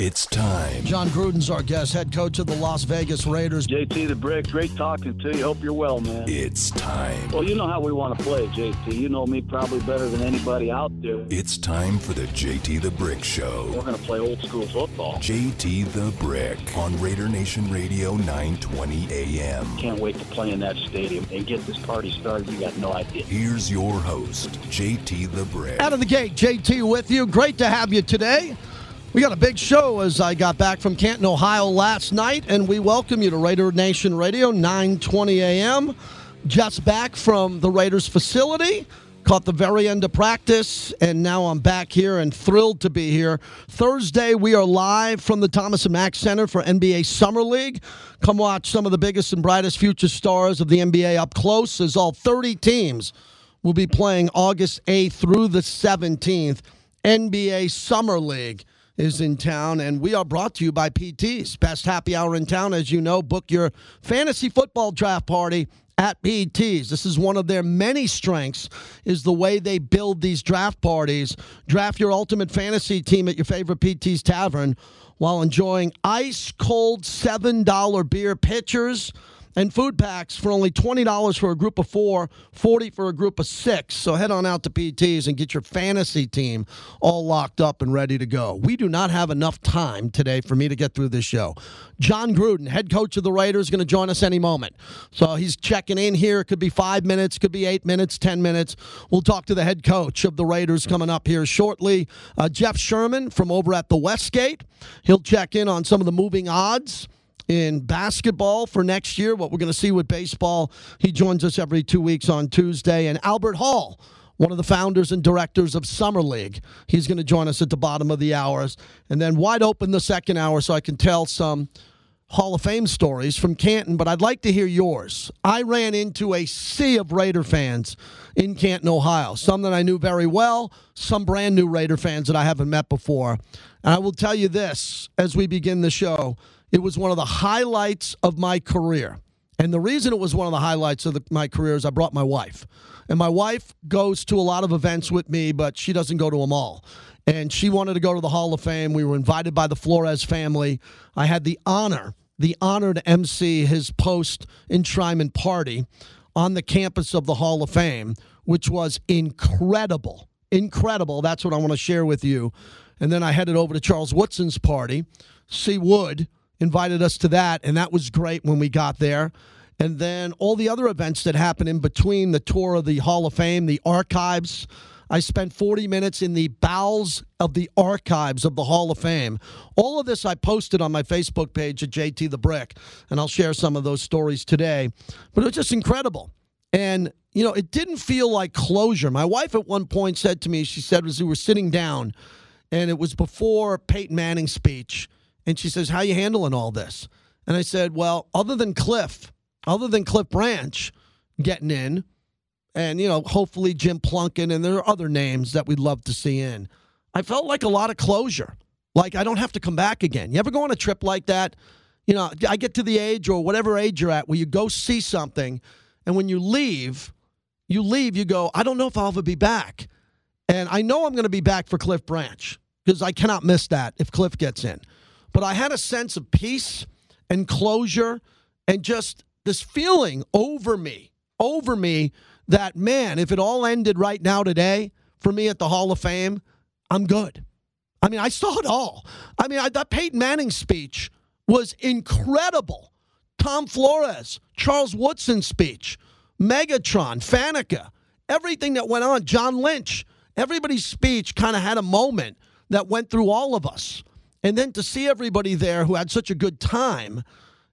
It's time. Jon Gruden's our guest, head coach of the Las Vegas Raiders. JT the Brick, great talking to you. Hope you're well, man. It's time. Well, you know how we want to play, JT. You know me probably better than anybody out there. It's time for the JT the Brick Show. We're going to play old school football. JT the Brick on Raider Nation Radio 920 AM. Can't wait to play in that stadium and get this party started. You got no idea. Here's your host, JT the Brick. Out of the gate, JT with you. Great to have you today. We got a big show as I got back from Canton, Ohio last night, and we welcome you to Raider Nation Radio, 920 a.m. Just back from the Raiders facility. Caught the very end of practice, and now I'm back here and thrilled to be here. Thursday, we are live from the Thomas and Mack Center for NBA Summer League. Come watch some of the biggest and brightest future stars of the NBA up close, as all 30 teams will be playing August 8th through the 17th. NBA Summer League is in town, and we are brought to you by PT's. Best happy hour in town, as you know. Book your fantasy football draft party at PT's. This is one of their many strengths is the way they build these draft parties. Draft your ultimate fantasy team at your favorite PT's tavern while enjoying ice cold $7 beer pitchers and food packs for only $20 for a group of four, 40 for a group of six. So head on out to PT's and get your fantasy team all locked up and ready to go. We do not have enough time today for me to get through this show. Jon Gruden, head coach of the Raiders, is going to join us any moment. So he's checking in here. It could be five minutes, could be eight minutes, 10 minutes. We'll talk to the head coach of the Raiders coming up here shortly. Uh, Jeff Sherman from over at the Westgate. He'll check in on some of the moving odds in basketball for next year, what we're going to see with baseball. He joins us every two weeks on Tuesday. And Albert Hall, one of the founders and directors of Summer League, he's going to join us at the bottom of the hours. And then wide open the second hour so I can tell some Hall of Fame stories from Canton, but I'd like to hear yours. I ran into a sea of Raider fans in Canton, Ohio, some that I knew very well, some brand new Raider fans that I haven't met before. And I will tell you this as we begin the show it was one of the highlights of my career. And the reason it was one of the highlights of the, my career is I brought my wife. And my wife goes to a lot of events with me, but she doesn't go to them all. And she wanted to go to the Hall of Fame. We were invited by the Flores family. I had the honor, the honor to MC his post enshrinement party on the campus of the Hall of Fame, which was incredible. Incredible. That's what I want to share with you. And then I headed over to Charles Woodson's party. C-Wood, invited us to that, and that was great when we got there. And then all the other events that happened in between the tour of the Hall of Fame, the archives. I spent 40 minutes in the bowels of the archives of the Hall of Fame. All of this I posted on my Facebook page at JT the Brick, and I'll share some of those stories today. But it was just incredible. And, you know, it didn't feel like closure. My wife at one point said to me, she said, as we were sitting down, and it was before Peyton Manning's speech, and she says, How you handling all this? And I said, Well, other than Cliff, other than Cliff Branch getting in, and, you know, hopefully Jim Plunkett, and there are other names that we'd love to see in, I felt like a lot of closure. Like I don't have to come back again. You ever go on a trip like that? You know, I get to the age or whatever age you're at where you go see something, and when you leave, you leave, you go, I don't know if I'll ever be back. And I know I'm going to be back for Cliff Branch because I cannot miss that if Cliff gets in but I had a sense of peace and closure and just this feeling over me, over me that, man, if it all ended right now today for me at the Hall of Fame, I'm good. I mean, I saw it all. I mean, I, that Peyton Manning speech was incredible. Tom Flores, Charles Woodson speech, Megatron, Faneca, everything that went on, John Lynch, everybody's speech kind of had a moment that went through all of us. And then to see everybody there who had such a good time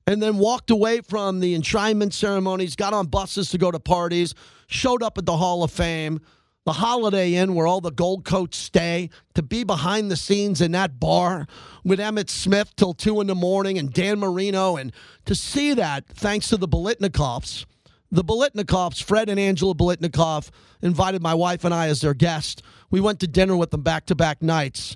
and then walked away from the enshrinement ceremonies, got on buses to go to parties, showed up at the Hall of Fame, the Holiday Inn where all the gold coats stay, to be behind the scenes in that bar with Emmitt Smith till two in the morning and Dan Marino, and to see that thanks to the Biletnikoffs. The Biletnikoffs, Fred and Angela Biletnikoff, invited my wife and I as their guest. We went to dinner with them back to back nights.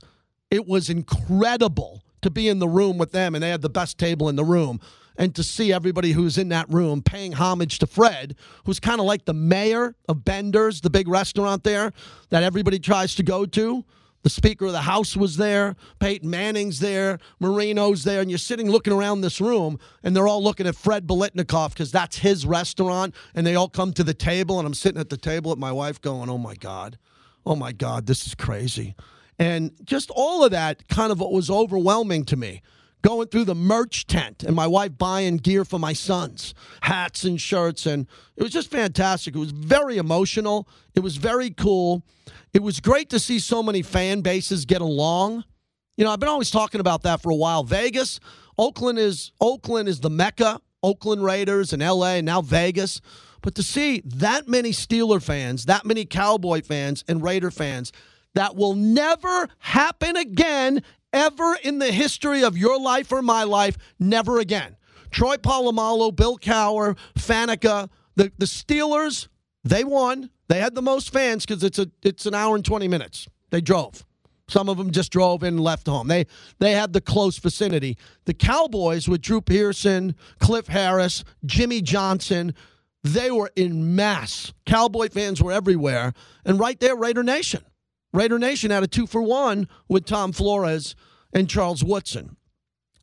It was incredible to be in the room with them, and they had the best table in the room. And to see everybody who's in that room paying homage to Fred, who's kind of like the mayor of Bender's, the big restaurant there that everybody tries to go to. The Speaker of the House was there. Peyton Manning's there. Marino's there. And you're sitting looking around this room, and they're all looking at Fred Biletnikoff because that's his restaurant. And they all come to the table, and I'm sitting at the table with my wife going, oh my God, oh my God, this is crazy. And just all of that kind of was overwhelming to me. Going through the merch tent and my wife buying gear for my sons, hats and shirts. And it was just fantastic. It was very emotional. It was very cool. It was great to see so many fan bases get along. You know, I've been always talking about that for a while. Vegas, Oakland is Oakland is the mecca. Oakland Raiders and LA and now Vegas. But to see that many Steeler fans, that many Cowboy fans and Raider fans that will never happen again, ever in the history of your life or my life. Never again. Troy Polamalu, Bill Cowher, Faneca, the, the Steelers, they won. They had the most fans because it's a it's an hour and 20 minutes. They drove. Some of them just drove in and left home. They they had the close vicinity. The Cowboys with Drew Pearson, Cliff Harris, Jimmy Johnson, they were in mass. Cowboy fans were everywhere. And right there, Raider Nation. Raider Nation had a two for one with Tom Flores and Charles Woodson.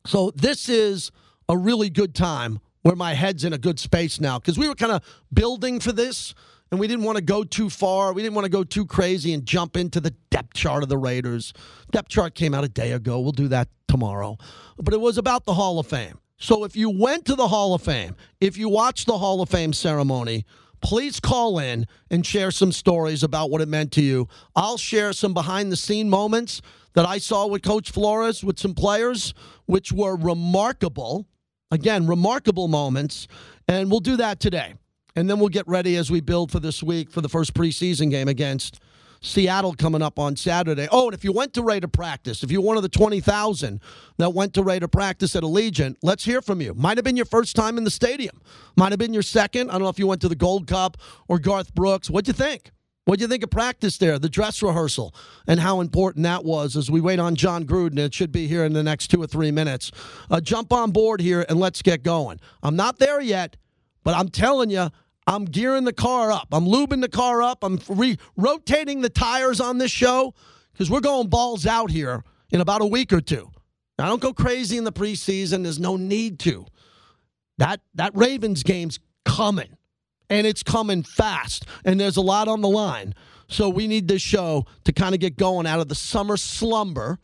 So this is a really good time where my head's in a good space now because we were kind of building for this and we didn't want to go too far. We didn't want to go too crazy and jump into the depth chart of the Raiders. Depth chart came out a day ago. We'll do that tomorrow. But it was about the Hall of Fame. So if you went to the Hall of Fame, if you watched the Hall of Fame ceremony, please call in and share some stories about what it meant to you. I'll share some behind the scene moments that I saw with Coach Flores with some players, which were remarkable. Again, remarkable moments. And we'll do that today. And then we'll get ready as we build for this week for the first preseason game against Seattle coming up on Saturday. Oh, and if you went to Raider practice, if you're one of the 20,000 that went to Raider practice at Allegiant, let's hear from you. Might have been your first time in the stadium. Might have been your second. I don't know if you went to the Gold Cup or Garth Brooks. What'd you think? What'd you think of practice there, the dress rehearsal, and how important that was as we wait on Jon Gruden? It should be here in the next two or three minutes. Uh, jump on board here and let's get going. I'm not there yet, but I'm telling you, I'm gearing the car up. I'm lubing the car up. I'm re- rotating the tires on this show because we're going balls out here in about a week or two. I don't go crazy in the preseason. There's no need to. That that Ravens game's coming, and it's coming fast, and there's a lot on the line. So we need this show to kind of get going out of the summer slumber,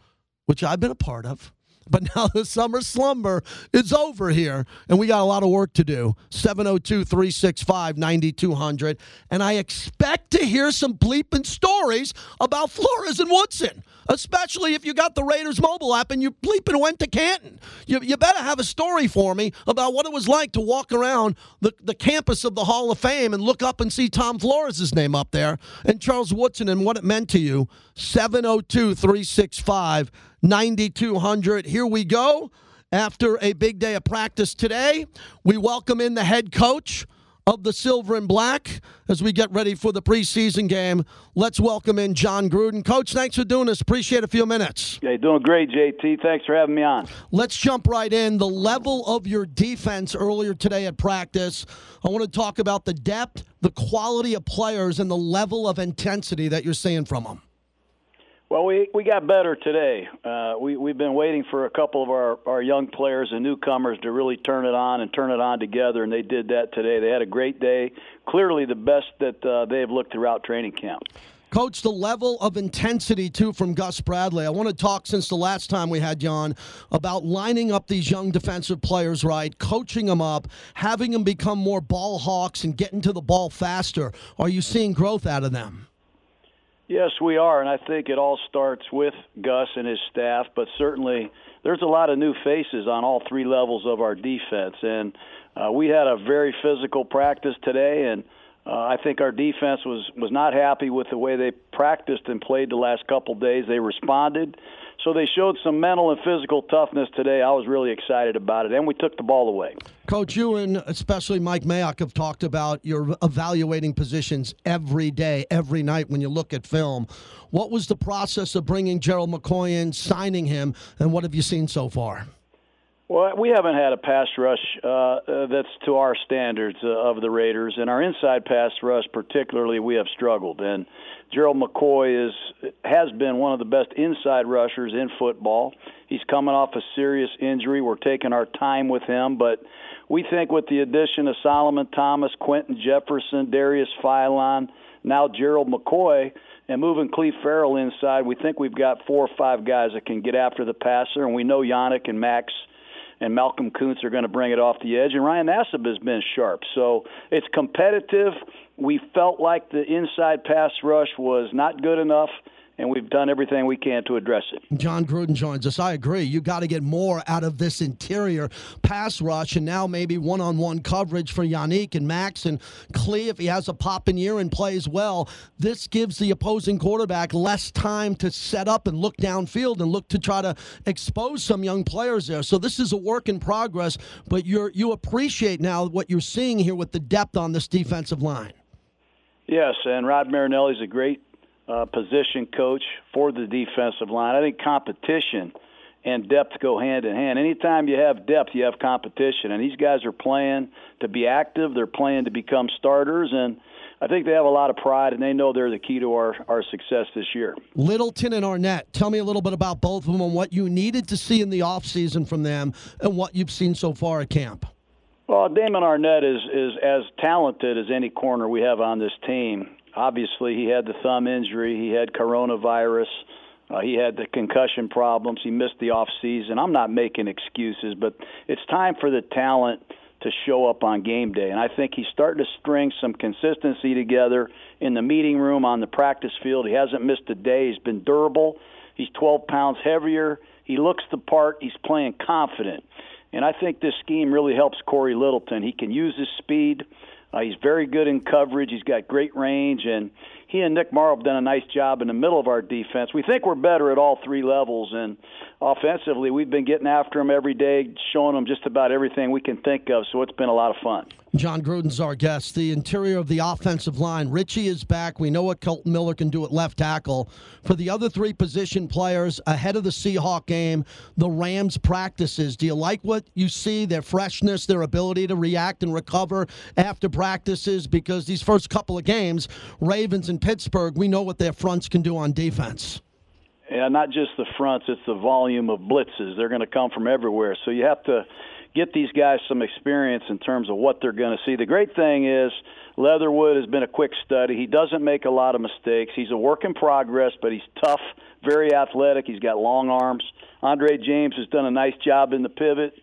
which I've been a part of. But now the summer slumber is over here, and we got a lot of work to do. 702 365 9200. And I expect to hear some bleeping stories about Flores and Woodson, especially if you got the Raiders mobile app and you bleeping went to Canton. You, you better have a story for me about what it was like to walk around the, the campus of the Hall of Fame and look up and see Tom Flores' name up there and Charles Woodson and what it meant to you. 702 365 9200. Here we go. After a big day of practice today, we welcome in the head coach of the Silver and Black as we get ready for the preseason game. Let's welcome in Jon Gruden. Coach, thanks for doing this. Appreciate a few minutes. Hey, doing great, JT. Thanks for having me on. Let's jump right in. The level of your defense earlier today at practice. I want to talk about the depth, the quality of players, and the level of intensity that you're seeing from them. Well, we, we got better today. Uh, we, we've been waiting for a couple of our, our young players and newcomers to really turn it on and turn it on together, and they did that today. They had a great day, clearly the best that uh, they have looked throughout training camp. Coach, the level of intensity, too, from Gus Bradley. I want to talk since the last time we had Jon about lining up these young defensive players right, coaching them up, having them become more ball hawks and getting to the ball faster. Are you seeing growth out of them? Yes, we are, and I think it all starts with Gus and his staff, but certainly there's a lot of new faces on all three levels of our defense, and uh, we had a very physical practice today, and uh, I think our defense was was not happy with the way they practiced and played the last couple days. They responded, so they showed some mental and physical toughness today. I was really excited about it, and we took the ball away. Coach, you and especially Mike Mayock have talked about your evaluating positions every day, every night when you look at film. What was the process of bringing Gerald McCoy in, signing him, and what have you seen so far? Well, we haven't had a pass rush uh, uh, that's to our standards uh, of the Raiders, and our inside pass rush, particularly, we have struggled. And Gerald McCoy is has been one of the best inside rushers in football. He's coming off a serious injury. We're taking our time with him, but we think with the addition of Solomon Thomas, Quinton Jefferson, Darius Philon, now Gerald McCoy, and moving Cleve Ferrell inside, we think we've got four or five guys that can get after the passer, and we know Yannick and Max and Malcolm Koonce are going to bring it off the edge, and Ryan Nassib has been sharp. So it's competitive. We felt like the inside pass rush was not good enough and we've done everything we can to address it. Jon Gruden joins us. I agree. You got to get more out of this interior pass rush, and now maybe one-on-one coverage for Yannick and Max and Clee if he has a pop popping year and plays well. This gives the opposing quarterback less time to set up and look downfield and look to try to expose some young players there. So this is a work in progress, but you you appreciate now what you're seeing here with the depth on this defensive line. Yes, and Rod Marinelli is a great uh, position coach for the defensive line. I think competition and depth go hand in hand. Anytime you have depth, you have competition, and these guys are playing to be active. They're playing to become starters, and I think they have a lot of pride, and they know they're the key to our, our success this year. Littleton and Arnette, tell me a little bit about both of them and what you needed to see in the offseason from them and what you've seen so far at camp. Well, Damon Arnette is, is as talented as any corner we have on this team obviously he had the thumb injury, he had coronavirus, uh, he had the concussion problems, he missed the off season. I'm not making excuses, but it's time for the talent to show up on game day, and I think he's starting to string some consistency together in the meeting room on the practice field. He hasn't missed a day. He's been durable. He's 12 pounds heavier. He looks the part. He's playing confident. And I think this scheme really helps Corey Littleton. He can use his speed. Uh, he's very good in coverage. He's got great range, and he and Nick Morrow have done a nice job in the middle of our defense. We think we're better at all three levels, and offensively, we've been getting after them every day, showing them just about everything we can think of. So it's been a lot of fun. Jon Gruden's our guest. The interior of the offensive line. Richie is back. We know what Kolton Miller can do at left tackle. For the other three position players ahead of the Seahawk game, the Rams practices. Do you like what you see? Their freshness, their ability to react and recover after practices? Because these first couple of games, Ravens and Pittsburgh, we know what their fronts can do on defense. Yeah, not just the fronts; it's the volume of blitzes. They're going to come from everywhere, so you have to get these guys some experience in terms of what they're going to see. The great thing is Leatherwood has been a quick study. He doesn't make a lot of mistakes. He's a work in progress, but he's tough, very athletic. He's got long arms. Andre James has done a nice job in the pivot.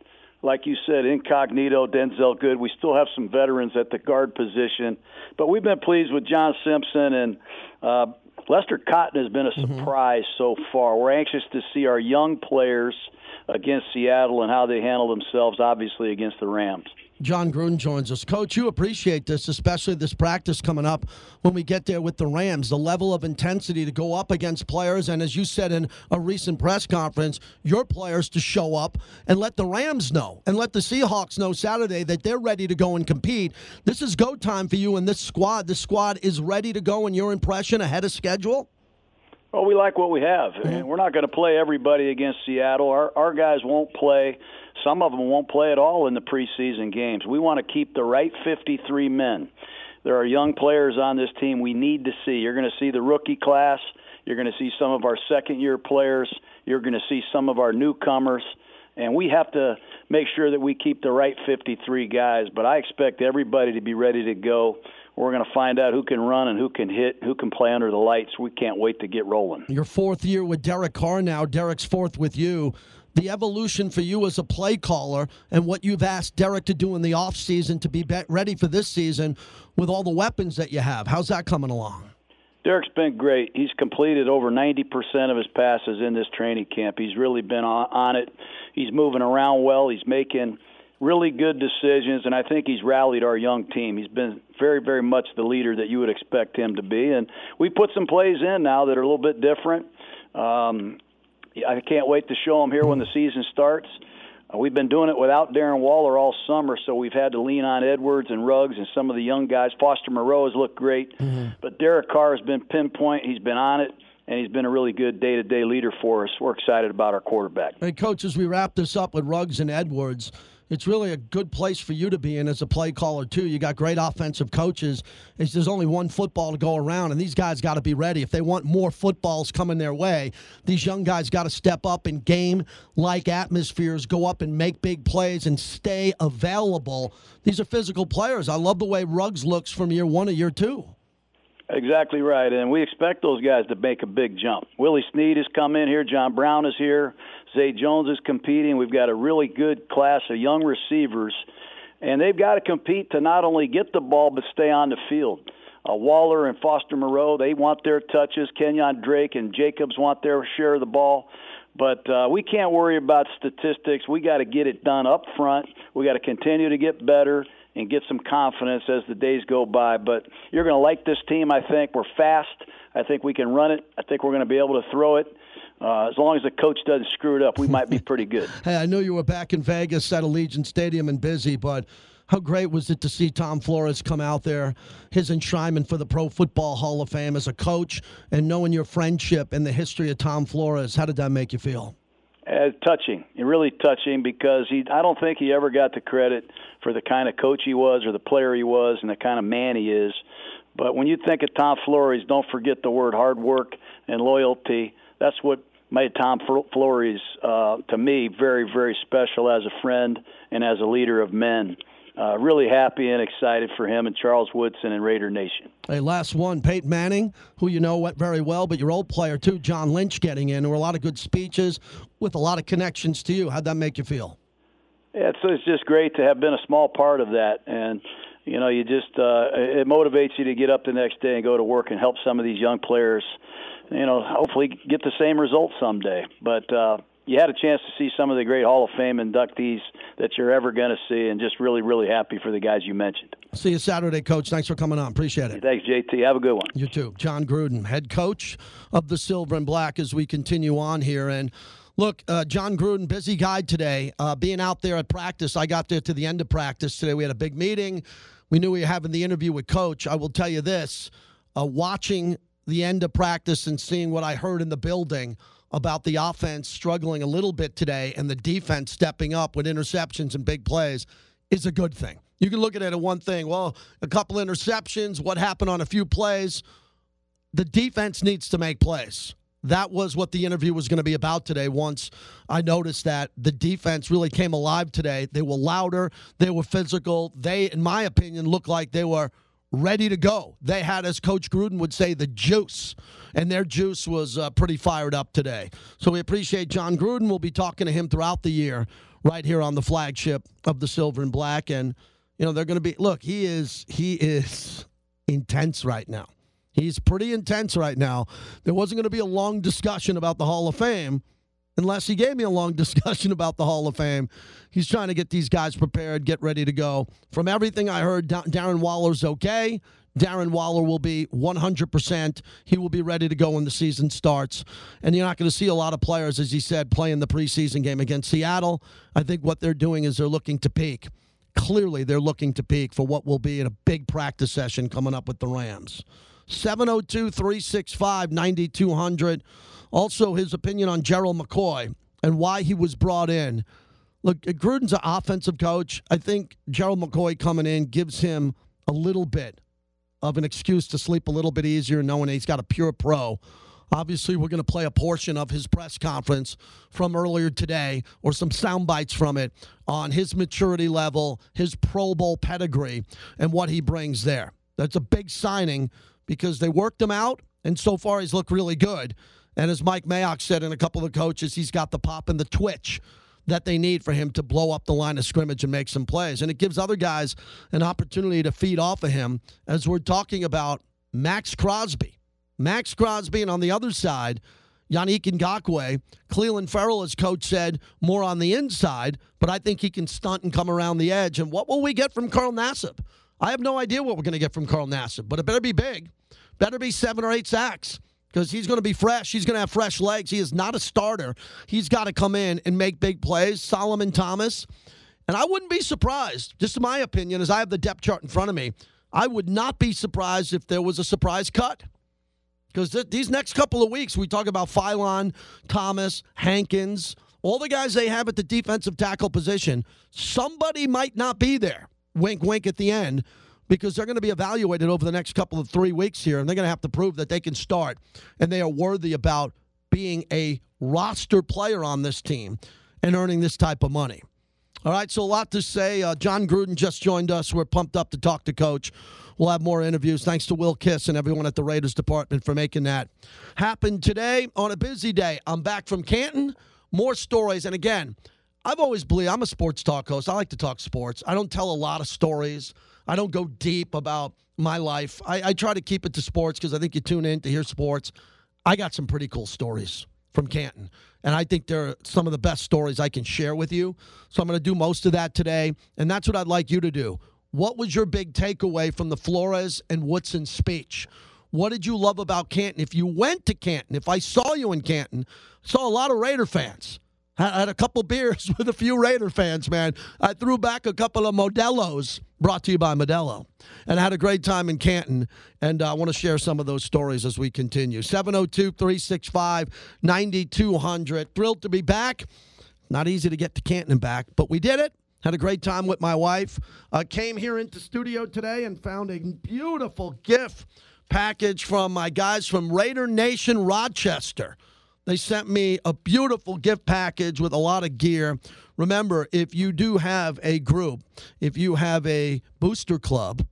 Like you said, incognito, Denzelle Good. We still have some veterans at the guard position, but we've been pleased with John Simpson and uh, Lester Cotton has been a mm-hmm. surprise mm-hmm. so far. We're anxious to see our young players – against Seattle and how they handle themselves, obviously, against the Rams. Jon Gruden joins us. Coach, you appreciate this, especially this practice coming up when we get there with the Rams. The level of intensity to go up against players, and as you said in a recent press conference, your players to show up and let the Rams know and let the Seahawks know Saturday that they're ready to go and compete. This is go time for you and this squad. This squad is ready to go, in your impression, ahead of schedule? Well, we like what we have, mm-hmm. and we're not going to play everybody against Seattle. Our our guys won't play. Some of them won't play at all in the preseason games. We want to keep the right 53 men. There are young players on this team we need to see. You're going to see the rookie class. You're going to see some of our second year players. You're going to see some of our newcomers. And we have to make sure that we keep the right 53 guys. But I expect everybody to be ready to go we're going to find out who can run and who can hit, who can play under the lights. We can't wait to get rolling. Your fourth year with Derek Carr now. Derek's fourth with you. The evolution for you as a play caller and what you've asked Derek to do in the offseason to be ready for this season with all the weapons that you have. How's that coming along? Derek's been great. He's completed over 90% of his passes in this training camp. He's really been on, on it. He's moving around well. He's making – really good decisions, and I think he's rallied our young team. He's been very, very much the leader that you would expect him to be, and we put some plays in now that are a little bit different. Um, I can't wait to show them here when the season starts. Uh, we've been doing it without Darren Waller all summer, so we've had to lean on Edwards and Ruggs and some of the young guys. Foster Moreau has looked great, mm-hmm. but Derek Carr has been pinpoint. He's been on it and he's been a really good day to day leader for us. We're excited about our quarterback. Hey, coach, as we wrap this up with Ruggs and Edwards, it's really a good place for you to be in as a play caller too. You got great offensive coaches. It's, there's only one football to go around, and these guys got to be ready. If they want more footballs coming their way, these young guys got to step up in game-like atmospheres, go up and make big plays, and stay available. These are physical players. I love the way Ruggs looks from year one to year two. Exactly right, and we expect those guys to make a big jump. Willie Snead has come in here. John Brown is here. Zay Jones is competing. We've got a really good class of young receivers, and they've got to compete to not only get the ball but stay on the field. Uh, Waller and Foster Moreau, they want their touches. Kenyon Drake and Jacobs want their share of the ball. But uh, we can't worry about statistics. We got to get it done up front. We got to continue to get better and get some confidence as the days go by. But you're going to like this team, I think. We're fast. I think we can run it. I think we're going to be able to throw it. Uh, as long as the coach doesn't screw it up, we might be pretty good. hey, I know you were back in Vegas at Allegiant Stadium and busy, but how great was it to see Tom Flores come out there, his enshrinement for the Pro Football Hall of Fame as a coach, and knowing your friendship and the history of Tom Flores? How did that make you feel? Uh, touching, really touching, because he. I don't think he ever got the credit for the kind of coach he was, or the player he was, and the kind of man he is. But when you think of Tom Flores, don't forget the word hard work and loyalty. That's what made Tom Flores, uh, to me, very, very special as a friend and as a leader of men. Uh, really happy and excited for him and Charles Woodson and Raider Nation. Hey, last one, Peyton Manning, who you know went very well, but your old player too, John Lynch, getting in. There were a lot of good speeches with a lot of connections to you. How'd that make you feel? Yeah, it's, it's just great to have been a small part of that, and you know, you just uh, it motivates you to get up the next day and go to work and help some of these young players you know, hopefully get the same results someday. But uh, you had a chance to see some of the great Hall of Fame inductees that you're ever going to see, and just really, really happy for the guys you mentioned. See you Saturday, Coach. Thanks for coming on. Appreciate it. Thanks, JT. Have a good one. You too. Jon Gruden, head coach of the Silver and Black, as we continue on here. And look, uh, Jon Gruden, busy guy today. Uh, being out there at practice, I got there to the end of practice today. We had a big meeting. We knew we were having the interview with Coach. I will tell you this uh, watching the end of practice and seeing what I heard in the building about the offense struggling a little bit today and the defense stepping up with interceptions and big plays is a good thing. You can look at it at one thing. Well, a couple interceptions, what happened on a few plays? The defense needs to make plays. That was what the interview was going to be about today. Once I noticed that the defense really came alive today, they were louder, they were physical. They, in my opinion, looked like they were ready to go. They had, as Coach Gruden would say, the juice, and their juice was uh, pretty fired up today. So we appreciate Jon Gruden. We'll be talking to him throughout the year right here on the flagship of the Silver and Black, and you know they're going to be. Look, he is he is intense right now. He's pretty intense right now. There wasn't going to be a long discussion about the Hall of Fame unless he gave me a long discussion about the Hall of Fame. He's trying to get these guys prepared, get ready to go. From everything I heard, Darren Waller's okay. Darren Waller will be 100%. He will be ready to go when the season starts. And you're not going to see a lot of players, as he said, playing the preseason game against Seattle. I think what they're doing is they're looking to peak. Clearly, they're looking to peak for what will be in a big practice session coming up with the Rams. 702 365 9200. Also, his opinion on Gerald McCoy and why he was brought in. Look, Gruden's an offensive coach. I think Gerald McCoy coming in gives him a little bit of an excuse to sleep a little bit easier, knowing he's got a pure pro. Obviously, we're going to play a portion of his press conference from earlier today or some sound bites from it on his maturity level, his Pro Bowl pedigree, and what he brings there. That's a big signing because they worked him out, and so far he's looked really good. And as Mike Mayock said, and a couple of the coaches, he's got the pop and the twitch that they need for him to blow up the line of scrimmage and make some plays. And it gives other guys an opportunity to feed off of him as we're talking about Maxx Crosby. Maxx Crosby, and on the other side, Yannick Ngakoue. Clelin Ferrell, as coach said, more on the inside, but I think he can stunt and come around the edge. And what will we get from Carl Nassib? I have no idea what we're going to get from Carl Nassib, but it better be big. Better be seven or eight sacks because he's going to be fresh. He's going to have fresh legs. He is not a starter. He's got to come in and make big plays. Solomon Thomas. And I wouldn't be surprised, just in my opinion, as I have the depth chart in front of me, I would not be surprised if there was a surprise cut. Because th- these next couple of weeks, we talk about Philon, Thomas, Hankins, all the guys they have at the defensive tackle position. Somebody might not be there. Wink, wink at the end because they're going to be evaluated over the next couple of three weeks here, and they're going to have to prove that they can start and they are worthy about being a roster player on this team and earning this type of money. All right, so a lot to say. Uh, Jon Gruden just joined us. We're pumped up to talk to Coach. We'll have more interviews. Thanks to Will Kiss and everyone at the Raiders department for making that happen today on a busy day. I'm back from Canton. More stories. And again, I've always believed I'm a sports talk host. I like to talk sports. I don't tell a lot of stories. I don't go deep about my life. I, I try to keep it to sports because I think you tune in to hear sports. I got some pretty cool stories from Canton. And I think they're some of the best stories I can share with you. So I'm going to do most of that today. And that's what I'd like you to do. What was your big takeaway from the Flores and Woodson speech? What did you love about Canton? If you went to Canton, if I saw you in Canton, saw a lot of Raider fans. I had a couple beers with a few Raider fans, man. I threw back a couple of Modelo's brought to you by Modelo. And I had a great time in Canton. And uh, I want to share some of those stories as we continue. 702 365 9200. Thrilled to be back. Not easy to get to Canton and back, but we did it. Had a great time with my wife. Uh, came here into studio today and found a beautiful gift package from my guys from Raider Nation Rochester. They sent me a beautiful gift package with a lot of gear. Remember, if you do have a group, if you have a booster club,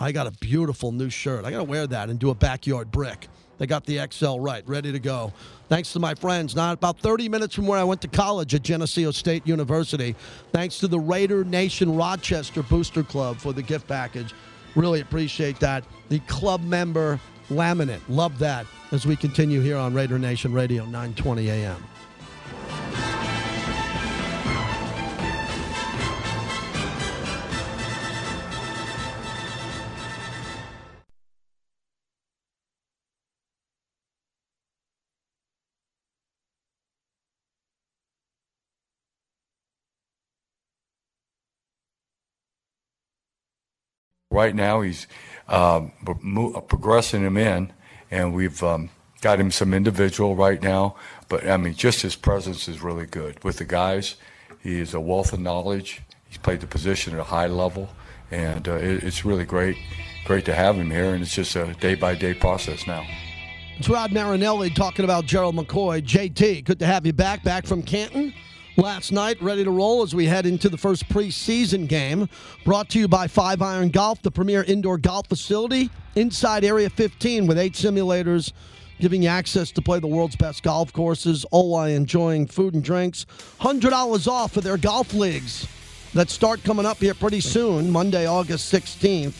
I got a beautiful new shirt. I got to wear that and do a backyard brick. They got the XL right, ready to go. Thanks to my friends, not about 30 minutes from where I went to college at Geneseo State University. Thanks to the Raider Nation Rochester Booster Club for the gift package. Really appreciate that. The club member laminate, love that as we continue here on Raider Nation Radio, 920 a.m. Right now, he's progressing him in, and we've um, got him some individual right now. But I mean, just his presence is really good with the guys. He is a wealth of knowledge. He's played the position at a high level, and uh, it, it's really great, great to have him here. And it's just a day by day process now. It's Rod Marinelli talking about Gerald McCoy. JT, good to have you back, back from Canton last night, ready to roll as we head into the first preseason game. Brought to you by Five Iron Golf, the premier indoor golf facility inside Area 15 with eight simulators giving you access to play the world's best golf courses, all while enjoying food and drinks. $100 off for their golf leagues that start coming up here pretty soon, Monday, August 16th.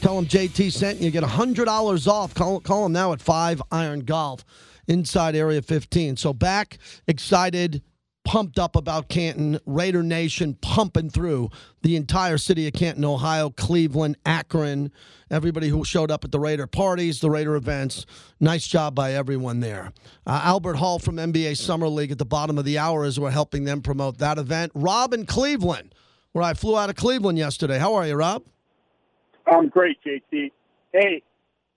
Tell them JT sent you. Get $100 off. Call, call them now at 5 Iron Golf inside Area 15. So back, excited, pumped up about Canton, Raider Nation pumping through the entire city of Canton, Ohio, Cleveland, Akron, everybody who showed up at the Raider parties, the Raider events. Nice job by everyone there. Uh, Albert Hall from NBA Summer League at the bottom of the hour as we're helping them promote that event. Rob in Cleveland, where I flew out of Cleveland yesterday. How are you, Rob? I'm great, JT. Hey,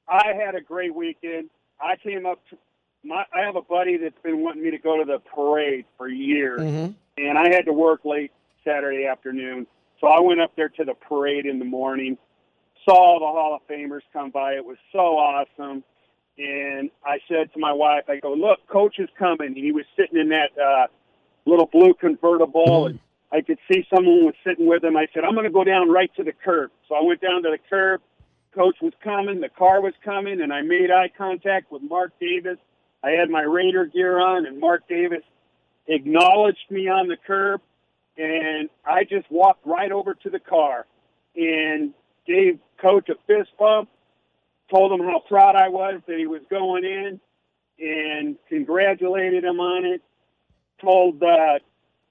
I had a great weekend. I came up my I have a buddy that's been wanting me to go to the parade for years, mm-hmm. and I had to work late Saturday afternoon, so I went up there to the parade in the morning. Saw the Hall of Famers come by. It was so awesome. And I said to my wife, I go, look, coach is coming. And he was sitting in that uh, little blue convertible, mm-hmm. and I could see someone was sitting with him. I said, I'm going to go down right to the curb. So I went down to the curb. Coach was coming, the car was coming, and I made eye contact with Mark Davis, I had my Raider gear on, and Mark Davis acknowledged me on the curb, and I just walked right over to the car and gave Coach a fist bump, told him how proud I was that he was going in, and congratulated him on it. Told uh,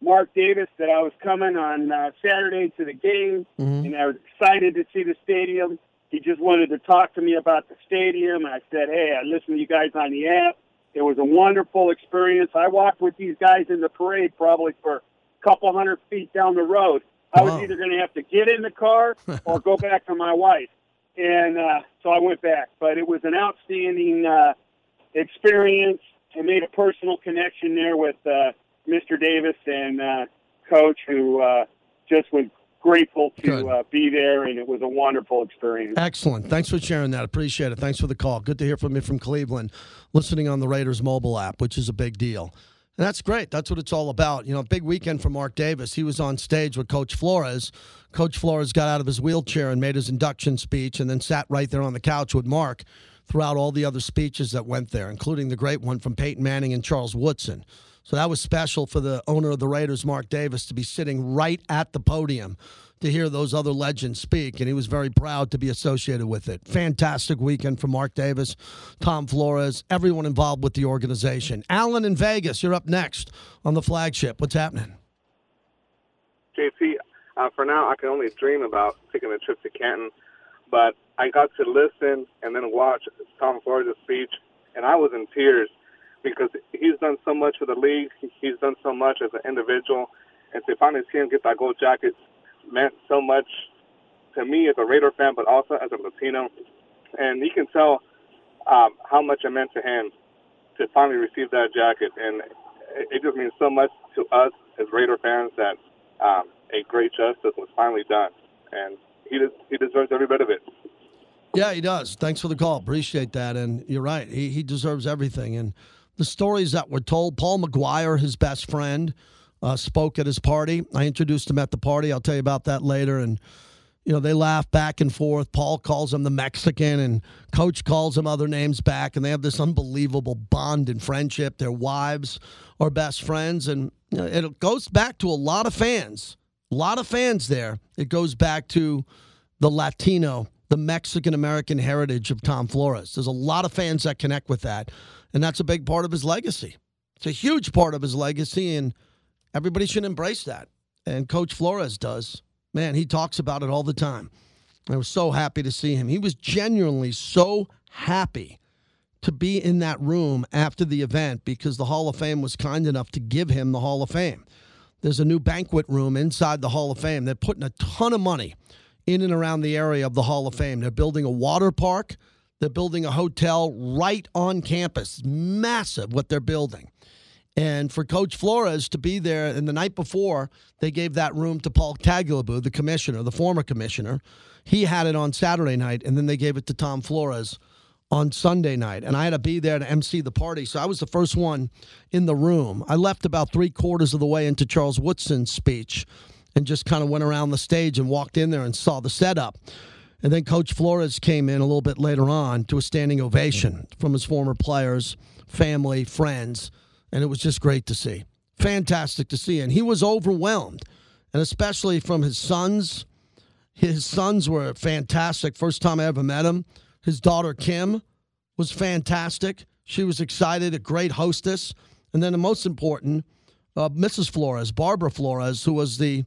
Mark Davis that I was coming on uh, Saturday to the game, mm-hmm. and I was excited to see the stadium. He just wanted to talk to me about the stadium. I said, "Hey, I listened to you guys on the app. It was a wonderful experience. I walked with these guys in the parade probably for a couple hundred feet down the road. I was either going to have to get in the car or go back to my wife. And uh, so I went back. But it was an outstanding uh, experience. I made a personal connection there with uh, Mr. Davis and uh, Coach, who uh, just was grateful to uh, be there, and it was a wonderful experience. Excellent. Thanks for sharing that. Appreciate it. Thanks for the call. Good to hear from you from Cleveland, listening on the Raiders mobile app, which is a big deal. And that's great. That's what it's all about. You know, big weekend for Mark Davis. He was on stage with Coach Flores. Coach Flores got out of his wheelchair and made his induction speech and then sat right there on the couch with Mark throughout all the other speeches that went there, including the great one from Peyton Manning and Charles Woodson. So that was special for the owner of the Raiders, Mark Davis, to be sitting right at the podium to hear those other legends speak, and he was very proud to be associated with it. Fantastic weekend for Mark Davis, Tom Flores, everyone involved with the organization. Alan in Vegas, you're up next on the flagship. What's happening? JT, uh, for now, I can only dream about taking a trip to Canton, but I got to listen and then watch Tom Flores' speech, and I was in tears because he's done so much for the league. He's done so much as an individual, and to finally see him get that gold jacket meant so much to me as a Raider fan, but also as a Latino. And you can tell um, how much it meant to him to finally receive that jacket, and it, just means so much to us as Raider fans that um, a great justice was finally done, and he des- he deserves every bit of it. Yeah, he does. Thanks for the call. Appreciate that. And you're right. He, he deserves everything. And the stories that were told. Paul Maguire, his best friend, uh, spoke at his party. I introduced him at the party. I'll tell you about that later. And you know they laugh back and forth. Paul calls him the Mexican, and Coach calls him other names back, and they have this unbelievable bond and friendship. Their wives are best friends, and you know, it goes back to a lot of fans. A lot of fans there. It goes back to the Latino, the Mexican American heritage of Tom Flores. There's a lot of fans that connect with that. And that's a big part of his legacy. It's a huge part of his legacy, and everybody should embrace that. And Coach Flores does. Man, he talks about it all the time. I was so happy to see him. He was genuinely so happy to be in that room after the event because the Hall of Fame was kind enough to give him the Hall of Fame. There's a new banquet room inside the Hall of Fame. They're putting a ton of money in and around the area of the Hall of Fame. They're building a water park. They're building a hotel right on campus. Massive what they're building. And for Coach Flores to be there, and the night before, they gave that room to Paul Tagliabue, the commissioner, the former commissioner. He had it on Saturday night, and then they gave it to Tom Flores on Sunday night. And I had to be there to MC the party. So I was the first one in the room. I left about three quarters of the way into Charles Woodson's speech and just kind of went around the stage and walked in there and saw the setup. And then Coach Flores came in a little bit later on to a standing ovation from his former players, family, friends, and it was just great to see. Fantastic to see. And he was overwhelmed, and especially from his sons. His sons were fantastic. First time I ever met him. His daughter, Kim, was fantastic. She was excited, a great hostess. And then the most important, uh, Mrs. Flores, Barbara Flores, who was the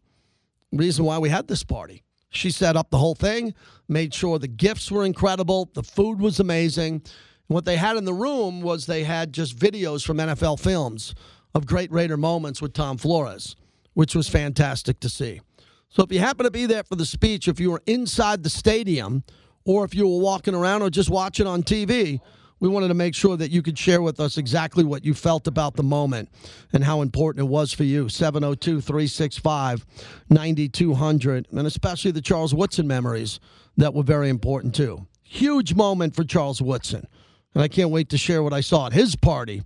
reason why we had this party. She set up the whole thing, made sure the gifts were incredible, the food was amazing. And what they had in the room was they had just videos from NFL films of great Raider moments with Tom Flores, which was fantastic to see. So if you happen to be there for the speech, if you were inside the stadium, or if you were walking around or just watching on TV, we wanted to make sure that you could share with us exactly what you felt about the moment and how important it was for you. 702 365 9200, and especially the Charles Woodson memories that were very important too. Huge moment for Charles Woodson. And I can't wait to share what I saw at his party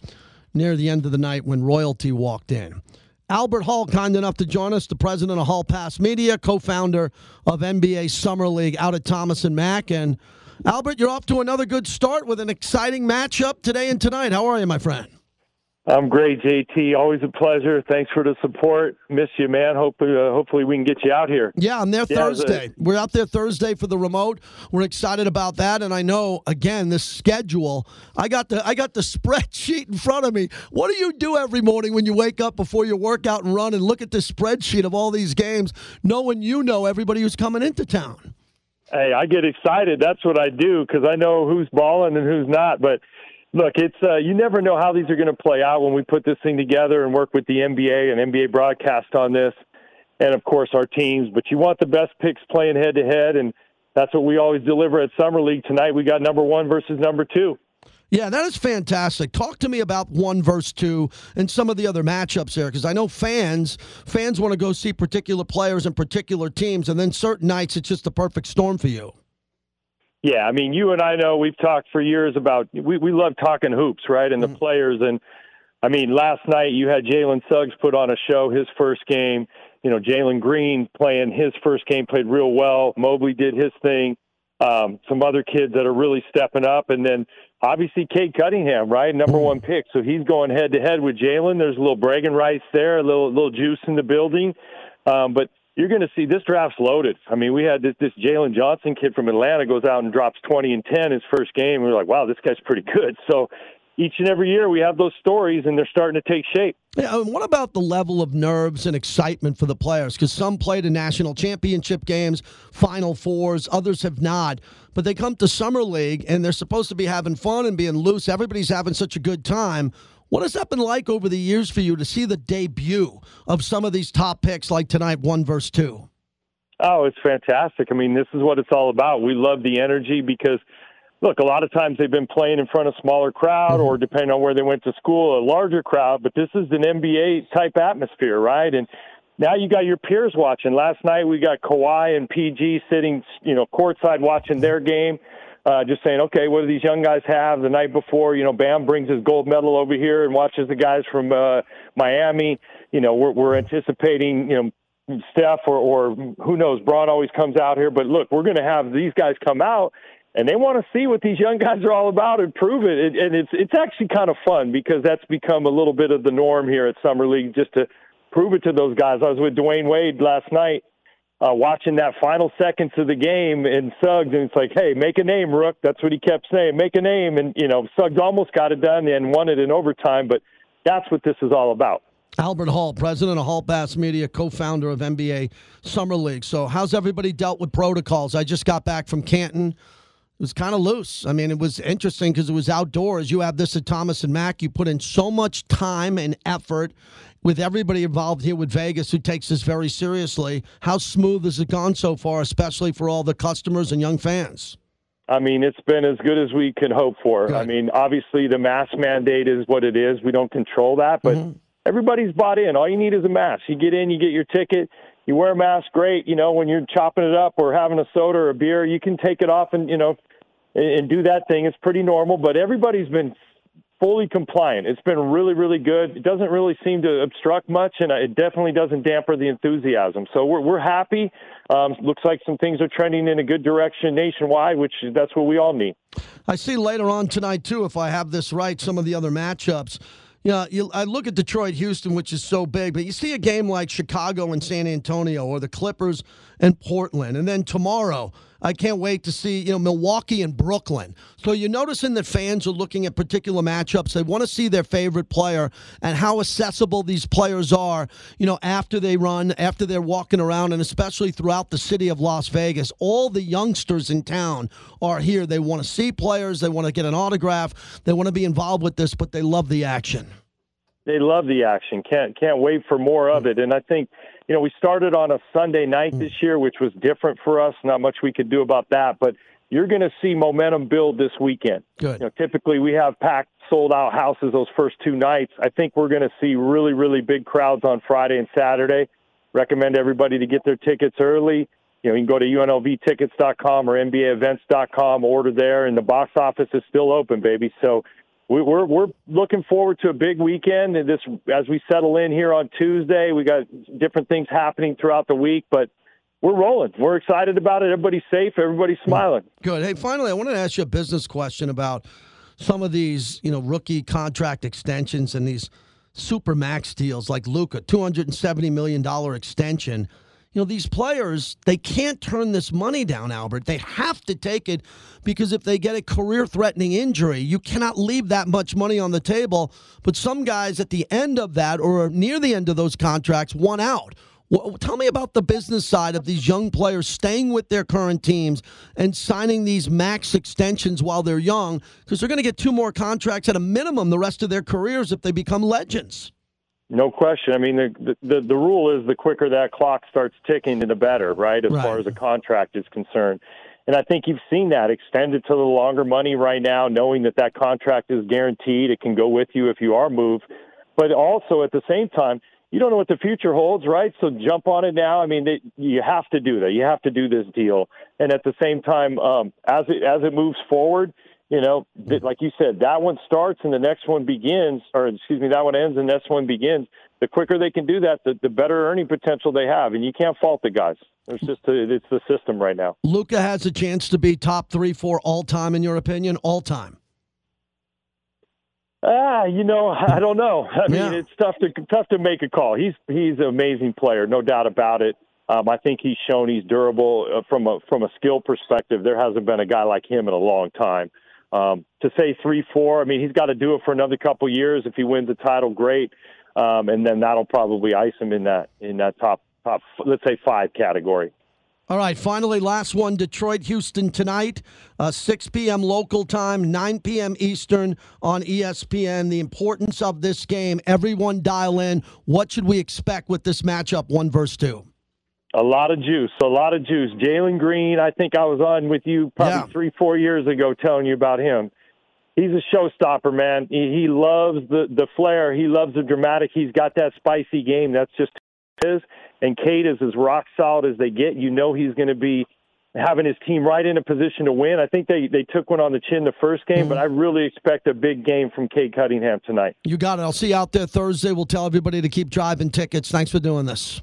near the end of the night when royalty walked in. Albert Hall, kind enough to join us, the president of Hall Pass Media, co founder of NBA Summer League out at Thomas and Mack. And Albert, you're off to another good start with an exciting matchup today and tonight. How are you, my friend? I'm great, JT. Always a pleasure. Thanks for the support. Miss you, man. Hope uh, hopefully we can get you out here. Yeah, I'm there yeah, Thursday. A- We're out there Thursday for the remote. We're excited about that, and I know again the schedule. I got the I got the spreadsheet in front of me. What do you do every morning when you wake up before your workout and run and look at the spreadsheet of all these games, knowing you know everybody who's coming into town? Hey, I get excited. That's what I do because I know who's balling and who's not. But look, it's uh, you never know how these are going to play out when we put this thing together and work with the NBA and NBA broadcast on this, and of course our teams. But you want the best picks playing head to head, and that's what we always deliver at Summer League. Tonight we got number one versus number two. Yeah, that is fantastic. Talk to me about one verse two and some of the other matchups there, because I know fans fans want to go see particular players and particular teams, and then certain nights it's just the perfect storm for you. Yeah, I mean, you and I know we've talked for years about we we love talking hoops, right, and the mm. players. And I mean, last night you had Jalen Suggs put on a show, his first game. You know, Jalen Green playing his first game played real well. Mobley did his thing. Um, some other kids that are really stepping up, and then obviously Cade Cunningham, right, number one pick. So he's going head to head with Jalen. There's a little bragging rights there, a little little juice in the building. Um, but you're going to see this draft's loaded. I mean, we had this, this Jalen Johnson kid from Atlanta goes out and drops 20 and 10 his first game. We we're like, wow, this guy's pretty good. So each and every year we have those stories and they're starting to take shape. Yeah, uh, and what about the level of nerves and excitement for the players? Because some played in national championship games, Final Fours, others have not. But they come to Summer League and they're supposed to be having fun and being loose. Everybody's having such a good time. What has that been like over the years for you to see the debut of some of these top picks like tonight, one verse two? Oh, it's fantastic. I mean, this is what it's all about. We love the energy because – look, a lot of times they've been playing in front of smaller crowd or mm-hmm. depending on where they went to school, a larger crowd, but this is an NBA type atmosphere, right? And now you got your peers watching. Last night we got Kawhi and PG sitting, you know, courtside watching their game. Uh, just saying, okay, what do these young guys have? The night before, you know, Bam brings his gold medal over here and watches the guys from uh, Miami. You know, we're, we're anticipating, you know, Steph or, or who knows, Bron always comes out here. But look, we're going to have these guys come out and they want to see what these young guys are all about and prove it. And it's it's actually kind of fun because that's become a little bit of the norm here at Summer League, just to prove it to those guys. I was with Dwyane Wade last night, uh, watching that final seconds of the game in Suggs, and it's like, hey, make a name, Rook. That's what he kept saying, make a name. And you know, Suggs almost got it done and won it in overtime, but that's what this is all about. Albert Hall, president of Hall Bass Media, co founder of NBA Summer League. So, how's everybody dealt with protocols? I just got back from Canton was kind of loose. I mean, it was interesting because it was outdoors. You have this at Thomas and Mack. You put in so much time and effort with everybody involved here with Vegas who takes this very seriously. How smooth has it gone so far, especially for all the customers and young fans? I mean, it's been as good as we can hope for. Good. I mean, obviously the mask mandate is what it is. We don't control that, but mm-hmm. everybody's bought in. All you need is a mask. You get in, you get your ticket you wear a mask great you know when you're chopping it up or having a soda or a beer you can take it off and you know and do that thing. It's pretty normal, but everybody's been fully compliant. It's been really, really good. It doesn't really seem to obstruct much, and it definitely doesn't damper the enthusiasm. So we're we're happy. Um, looks like some things are trending in a good direction nationwide, which that's what we all need. I see later on tonight too, if I have this right, some of the other matchups. You know, you, I look at Detroit, Houston, which is so big, but you see a game like Chicago and San Antonio, or the Clippers and Portland, and then tomorrow I can't wait to see, you know, Milwaukee and Brooklyn. So you're noticing that fans are looking at particular matchups. They want to see their favorite player and how accessible these players are, you know, after they run, after they're walking around, and especially throughout the city of Las Vegas. All the youngsters in town are here. They want to see players, they want to get an autograph, they want to be involved with this, but they love the action. They love the action. Can't can't wait for more of it. And I think you know, we started on a Sunday night hmm. this year, which was different for us. Not much we could do about that, but you're going to see momentum build this weekend. Good. You know, typically we have packed, sold out houses those first two nights. I think we're going to see really, really big crowds on Friday and Saturday. Recommend everybody to get their tickets early. You know, you can go to unlvtickets.com or nbaevents.com, order there, and the box office is still open, baby. So we're we're looking forward to a big weekend. And this, as we settle in here on Tuesday, we got different things happening throughout the week, but we're rolling. We're excited about it. Everybody's safe. Everybody's smiling. Good. Hey, finally, I want to ask you a business question about some of these, you know, rookie contract extensions and these super max deals like Luka, two hundred and seventy million dollar extension you know, these players, they can't turn this money down, Albert. They have to take it because if they get a career threatening injury, you cannot leave that much money on the table. But some guys at the end of that or near the end of those contracts want out. Well, tell me about the business side of these young players staying with their current teams and signing these max extensions while they're young because they're going to get two more contracts at a minimum the rest of their careers if they become legends. No question. I mean, the, the the rule is the quicker that clock starts ticking, the better, right? As right. far as a contract is concerned, And I think you've seen that extended to the longer money right now, knowing that that contract is guaranteed. It can go with you if you are moved. But also at the same time, you don't know what the future holds, right? So jump on it now. I mean, it, you have to do that. You have to do this deal. And at the same time, um, as it as it moves forward, you know, like you said, that one starts and the next one begins, or excuse me, that one ends and the next one begins. The quicker they can do that, the, the better earning potential they have, and you can't fault the guys. It's just a, it's the system right now. Luka has a chance to be top three, four all time, in your opinion, all time. Ah, you know, I don't know. I mean, yeah. it's tough to tough to make a call. He's he's an amazing player, no doubt about it. Um, I think he's shown he's durable uh, from a from a skill perspective. There hasn't been a guy like him in a long time. Um, to say three, four, I mean, he's got to do it for another couple years. If he wins the title, great, um, and then that'll probably ice him in that in that top top, let's say five category. All right, finally, last one Detroit, Houston tonight, uh, 6 p.m. local time, 9 p.m. Eastern on ESPN. The importance of this game, everyone dial in. What should we expect with this matchup, one versus two? A lot of juice, a lot of juice. Jalen Green, I think I was on with you probably yeah. three, four years ago telling you about him. He's a showstopper, man. He, he loves the, the flair. He loves the dramatic. He's got that spicy game. That's just his and Cade is as rock solid as they get. You know he's going to be having his team right in a position to win. I think they, they took one on the chin the first game, mm-hmm. but I really expect a big game from Cade Cunningham tonight. You got it. I'll see you out there Thursday. We'll tell everybody to keep driving tickets. Thanks for doing this.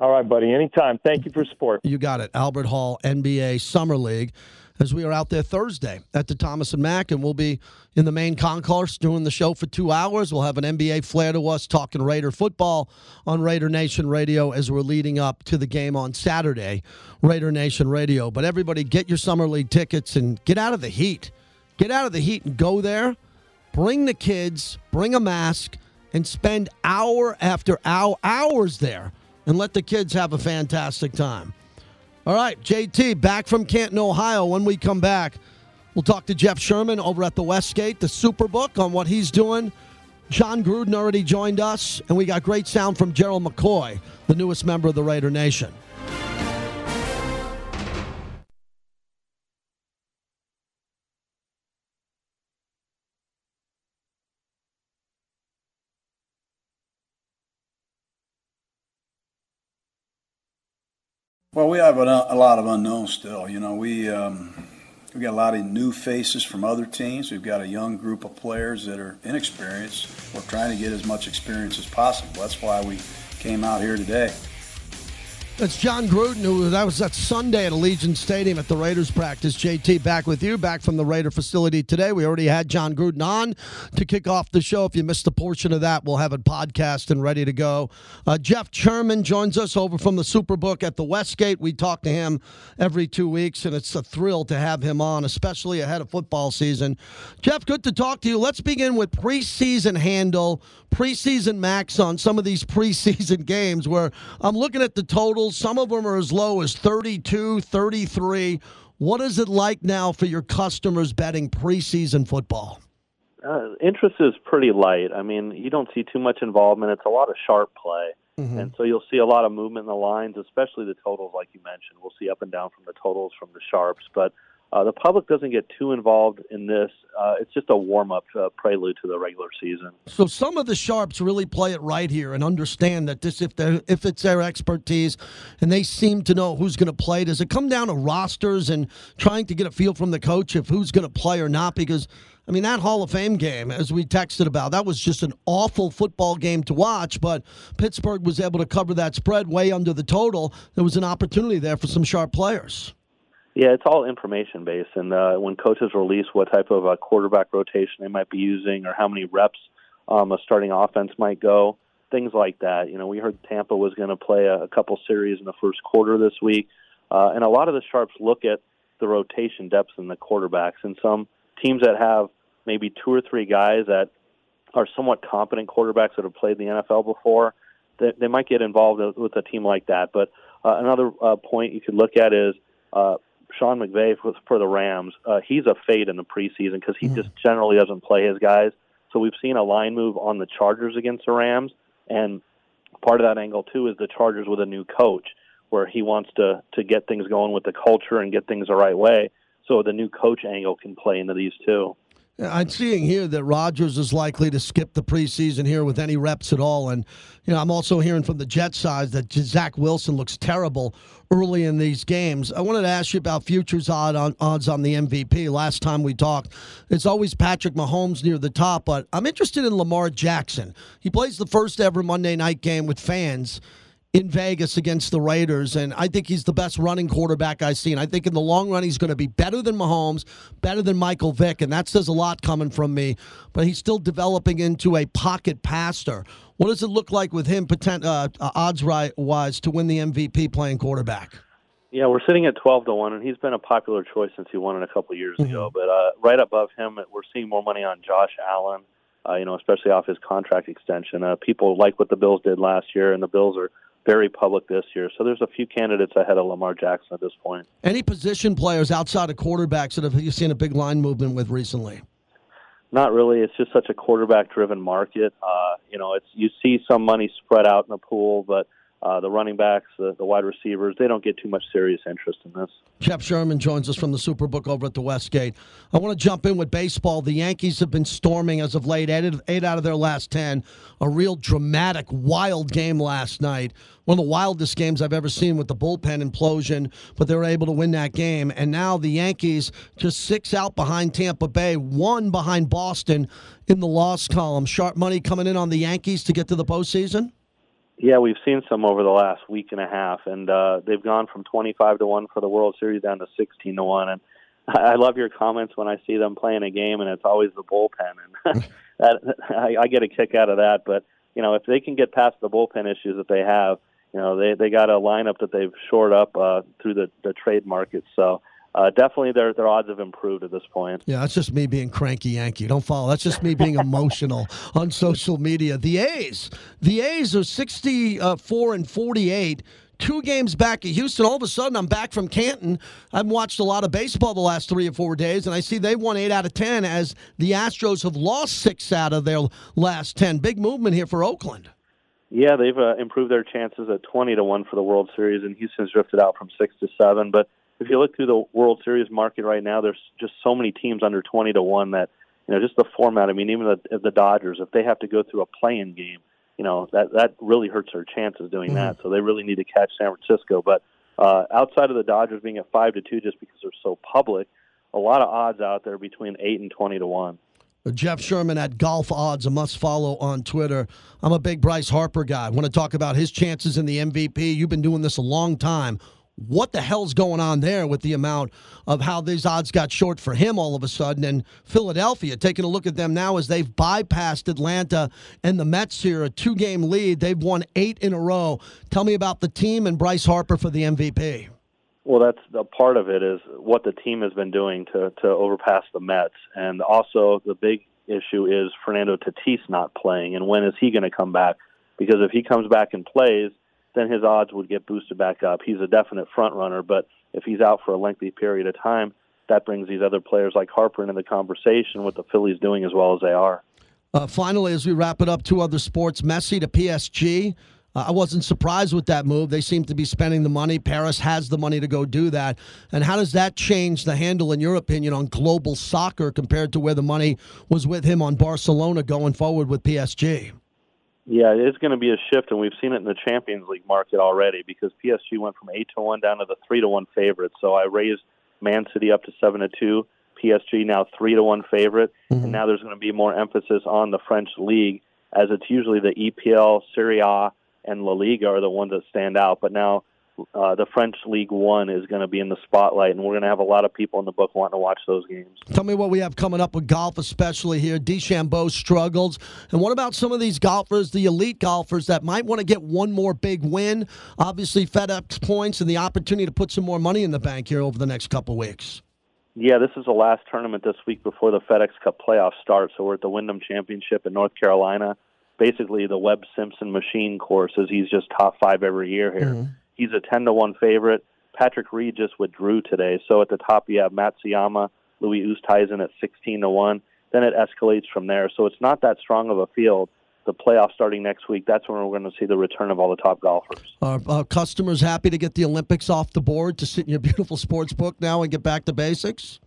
All right, buddy. Anytime. Thank you for support. You got it. Albert Hall, NBA Summer League as we are out there Thursday at the Thomas and Mack, and we'll be in the main concourse doing the show for two hours. We'll have an NBA flair to us talking Raider football on Raider Nation Radio as we're leading up to the game on Saturday, Raider Nation Radio. But everybody, get your summer league tickets and get out of the heat. Get out of the heat and go there. Bring the kids. Bring a mask and spend hour after hour hours there and let the kids have a fantastic time. All right, JT, back from Canton, Ohio. When we come back, we'll talk to Jeff Sherman over at the Westgate, the Superbook, on what he's doing. Jon Gruden already joined us, and we got great sound from Gerald McCoy, the newest member of the Raider Nation. Well, we have a, a lot of unknowns still. You know, we um, we got a lot of new faces from other teams. We've got a young group of players that are inexperienced. We're trying to get as much experience as possible. That's why we came out here today. That's Jon Gruden, who that was that Sunday at Allegiant Stadium at the Raiders practice. JT back with you, back from the Raider facility today. We already had Jon Gruden on to kick off the show. If you missed a portion of that, we'll have it podcast and ready to go. Uh, Jeff Sherman joins us over from the Superbook at the Westgate. We talk to him every two weeks, and it's a thrill to have him on, especially ahead of football season. Jeff, good to talk to you. Let's begin with preseason handle, preseason max on some of these preseason games where I'm looking at the totals Some of them are as low as 32, 33. What is it like now for your customers betting preseason football? Uh, interest is pretty light. I mean, you don't see too much involvement. It's a lot of sharp play. Mm-hmm. And so you'll see a lot of movement in the lines, especially the totals, like you mentioned. We'll see up and down from the totals from the sharps. But uh, the public doesn't get too involved in this. Uh, it's just a warm up uh, prelude to the regular season. So some of the sharps really play it right here and understand that this, if they if it's their expertise, and they seem to know who's going to play. Does it come down to rosters and trying to get a feel from the coach if who's going to play or not? Because I mean, that Hall of Fame game, as we texted about, that was just an awful football game to watch, but Pittsburgh was able to cover that spread way under the total. There was an opportunity there for some sharp players. Yeah, it's all information based, and uh, when coaches release what type of a quarterback rotation they might be using, or how many reps um, a starting offense might go, things like that. You know, we heard Tampa was going to play a, a couple series in the first quarter this week, uh, and a lot of the sharps look at the rotation depth in the quarterbacks, and some teams that have maybe two or three guys that are somewhat competent quarterbacks that have played the NFL before, they, they might get involved with a team like that. But uh, another uh, point you could look at is uh, Sean McVay for, for the Rams, uh, he's a fade in the preseason because he mm. just generally doesn't play his guys. So we've seen a line move on the Chargers against the Rams, and part of that angle too is the Chargers with a new coach. where he wants to to get things going with the culture and get things the right way. So the new coach angle can play into these too. I'm seeing here that Rodgers is likely to skip the preseason here with any reps at all. And, you know, I'm also hearing from the Jets side that Zach Wilson looks terrible early in these games. I wanted to ask you about futures odd on, odds on the MVP. Last time we talked, it's always Patrick Mahomes near the top, but I'm interested in Lamar Jackson. He plays the first ever Monday night game with fans in Vegas against the Raiders, and I think he's the best running quarterback I've seen. I think in the long run, he's going to be better than Mahomes, better than Michael Vick, and that says a lot coming from me. But he's still developing into a pocket passer. What does it look like with him, potent, uh, uh odds wise, to win the MVP playing quarterback? Yeah, we're sitting at twelve to one, and he's been a popular choice since he won it a couple of years mm-hmm. ago. But uh, right above him, we're seeing more money on Josh Allen. Uh, you know, especially off his contract extension. Uh, people like what the Bills did last year, and the Bills are very public this year. So there's a few candidates ahead of Lamar Jackson at this point. Any position players outside of quarterbacks that have you seen a big line movement with recently? Not really. It's just such a quarterback-driven market. Uh, you know, it's you see some money spread out in the pool, but uh, the running backs, the, the wide receivers, they don't get too much serious interest in this. Jeff Sherman joins us from the Superbook over at the Westgate. I want to jump in with baseball. The Yankees have been storming as of late, eight, eight out of their last 10. A real dramatic, wild game last night. One of the wildest games I've ever seen with the bullpen implosion, but they were able to win that game. And now the Yankees just six out behind Tampa Bay, one behind Boston in the loss column. Sharp money coming in on the Yankees to get to the postseason? Yeah, we've seen some over the last week and a half, and uh, they've gone from 25 to one for the World Series down to 16 to one. And I love your comments when I see them playing a game, and it's always the bullpen, and that I, I get a kick out of that. But you know, if they can get past the bullpen issues that they have, you know, they they got a lineup that they've shored up uh, through the the trade market. So uh, definitely their their odds have improved at this point. Yeah, that's just me being cranky Yankee. Don't follow. That's just me being emotional on social media. The A's, the A's are sixty four and forty eight. Two games back at Houston. All of a sudden, I'm back from Canton. I've watched a lot of baseball the last three or four days, and I see they won eight out of ten as the Astros have lost six out of their last ten. Big movement here for Oakland. Yeah, they've uh, improved their chances at twenty to one for the World Series, and Houston's drifted out from six to seven. But if you look through the World Series market right now, there's just so many teams under 20 to 1 that, you know, just the format. I mean, even the, the Dodgers, if they have to go through a playing game, you know, that, that really hurts their chances doing mm-hmm. that. So they really need to catch San Francisco. But uh, outside of the Dodgers being at 5 to 2 just because they're so public, a lot of odds out there between 8 and 20 to 1. Jeff Sherman at Golf Odds, a must follow on Twitter. I'm a big Bryce Harper guy. I want to talk about his chances in the MVP. You've been doing this a long time what the hell's going on there with the amount of how these odds got short for him all of a sudden. And Philadelphia, taking a look at them now as they've bypassed Atlanta and the Mets here, a two game lead. They've won eight in a row. Tell me about the team and Bryce Harper for the MVP. Well, that's a part of it is what the team has been doing to, to overpass the Mets. And also, the big issue is Fernando Tatis not playing. And when is he going to come back? Because if he comes back and plays, then his odds would get boosted back up. He's a definite front runner, but if he's out for a lengthy period of time, that brings these other players like Harper into the conversation with the Phillies doing as well as they are. Uh, finally, as we wrap it up, two other sports Messi to PSG. Uh, I wasn't surprised with that move. They seem to be spending the money. Paris has the money to go do that. And how does that change the handle, in your opinion, on global soccer compared to where the money was with him on Barcelona going forward with PSG? Yeah, it is going to be a shift, and we've seen it in the Champions League market already because PSG went from eight to one down to the three to one favorite. So I raised Man City up to seven to two. PSG now three to one favorite, mm-hmm. and now there's going to be more emphasis on the French league as it's usually the EPL, Serie A, and La Liga are the ones that stand out. But now uh, the French League One is going to be in the spotlight, and we're going to have a lot of people in the book wanting to watch those games. Tell me what we have coming up with golf, especially here. DeChambeau struggles, and what about some of these golfers, the elite golfers that might want to get one more big win? Obviously, FedEx points and the opportunity to put some more money in the bank here over the next couple weeks. Yeah, this is the last tournament this week before the FedEx Cup playoffs start. So we're at the Wyndham Championship in North Carolina. Basically, the Webb Simpson machine courses. He's just top five every year here. Mm-hmm. He's a 10 to 1 favorite. Patrick Reed just withdrew today. So at the top, you have Matsuyama, Louis Oosthuizen at 16 to 1. Then it escalates from there. So it's not that strong of a field. the playoffs starting next week, that's when we're going to see the return of all the top golfers. Are, are customers happy to get the Olympics off the board to sit in your beautiful sports book now and get back to basics?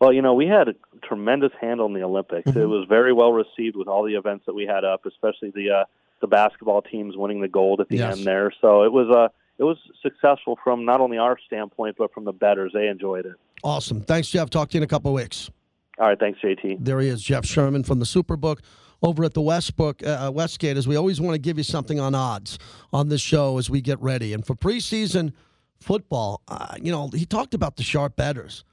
Well, you know, we had a tremendous handle in the Olympics. Mm-hmm. It was very well received with all the events that we had up, especially the uh, the basketball teams winning the gold at the yes. end there. So it was a uh, it was successful from not only our standpoint but from the betters. They enjoyed it. Awesome. Thanks, Jeff. Talk to you in a couple of weeks. All right. Thanks, JT. There he is, Jeff Sherman from the Superbook over at the Westbook uh, uh, Westgate. As we always want to give you something on odds on this show as we get ready, and for preseason football, uh, you know, he talked about the sharp betters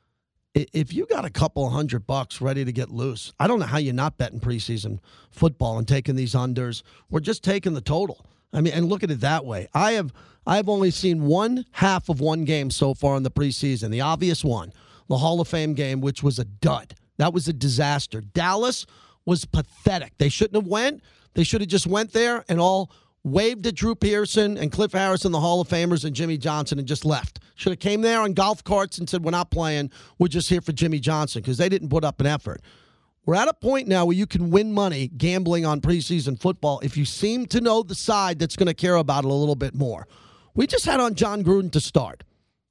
if you got a couple hundred bucks ready to get loose, I don't know how you're not betting preseason football and taking these unders or just taking the total. I mean, and look at it that way. I have I have only seen one half of one game so far in the preseason. The obvious one, the Hall of Fame game, which was a dud. That was a disaster. Dallas was pathetic. They shouldn't have went. They should have just went there and all waved at Drew Pearson and Cliff Harrison, the Hall of Famers, and Jimmy Johnson, and just left. Should have came there on golf carts and said, "We're not playing. We're just here for Jimmy Johnson," because they didn't put up an effort. We're at a point now where you can win money gambling on preseason football if you seem to know the side that's going to care about it a little bit more. We just had on Jon Gruden to start.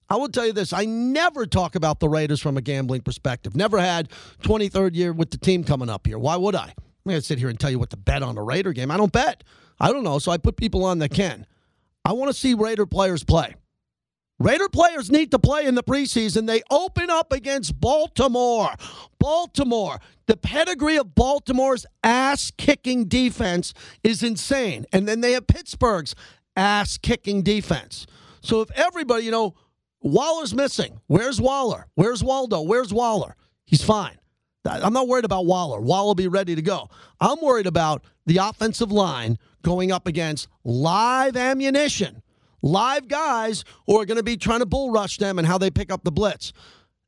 I will tell you this I never talk about the Raiders from a gambling perspective. Never had 23rd year with the team coming up here. Why would I? I'm going to sit here and tell you what to bet on a Raider game. I don't bet. I don't know. So I put people on that can. I want to see Raider players play. Raider players need to play in the preseason. They open up against Baltimore. Baltimore. The pedigree of Baltimore's ass kicking defense is insane. And then they have Pittsburgh's ass kicking defense. So if everybody, you know, Waller's missing. Where's Waller? Where's Waldo? Where's Waller? He's fine. I'm not worried about Waller. Waller will be ready to go. I'm worried about the offensive line going up against live ammunition, live guys who are going to be trying to bull rush them and how they pick up the blitz.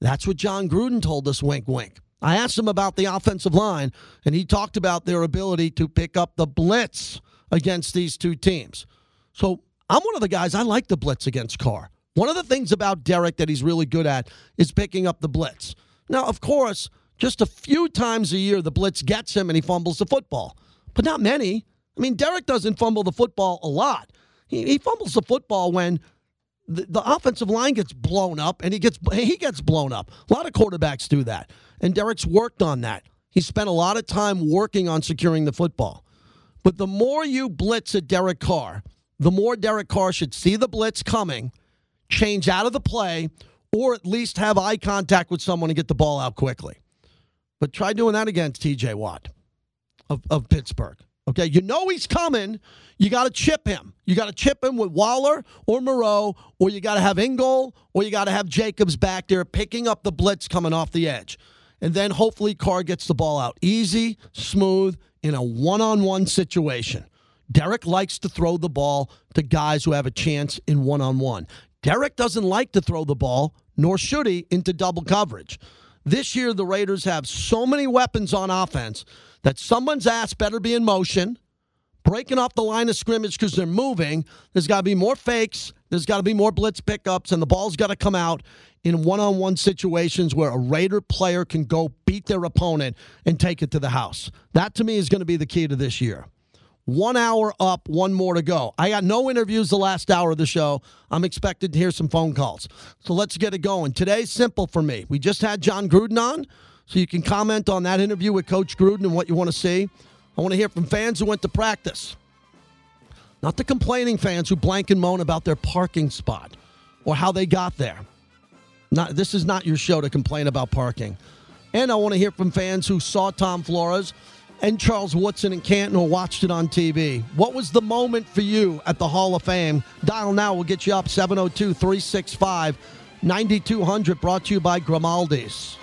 That's what Jon Gruden told us, wink, wink. I asked him about the offensive line, and he talked about their ability to pick up the blitz against these two teams. So I'm one of the guys, I like the blitz against Carr. One of the things about Derek that he's really good at is picking up the blitz. Now, of course, just a few times a year, the blitz gets him and he fumbles the football, but not many. I mean, Derek doesn't fumble the football a lot. He, he fumbles the football when the, the offensive line gets blown up and he gets he gets blown up. A lot of quarterbacks do that, and Derek's worked on that. He spent a lot of time working on securing the football. But the more you blitz at Derek Carr, the more Derek Carr should see the blitz coming, change out of the play, or at least have eye contact with someone and get the ball out quickly. But try doing that against TJ Watt of, of Pittsburgh. Okay, you know he's coming. You got to chip him. You got to chip him with Waller or Moreau, or you got to have Ingold, or you got to have Jacobs back there picking up the blitz coming off the edge. And then hopefully Carr gets the ball out easy, smooth, in a one on one situation. Derek likes to throw the ball to guys who have a chance in one on one. Derek doesn't like to throw the ball, nor should he, into double coverage. This year, the Raiders have so many weapons on offense that someone's ass better be in motion, breaking off the line of scrimmage because they're moving. There's got to be more fakes. There's got to be more blitz pickups, and the ball's got to come out in one on one situations where a Raider player can go beat their opponent and take it to the house. That to me is going to be the key to this year. One hour up, one more to go. I got no interviews the last hour of the show. I'm expected to hear some phone calls. So let's get it going. Today's simple for me. We just had Jon Gruden on, so you can comment on that interview with Coach Gruden and what you want to see. I want to hear from fans who went to practice. Not the complaining fans who blank and moan about their parking spot or how they got there. Not, this is not your show to complain about parking. And I want to hear from fans who saw Tom Flores and Charles Woodson in Canton or watched it on TV. What was the moment for you at the Hall of Fame? Dial now. We'll get you up 702 365 9200. Brought to you by Grimaldi's.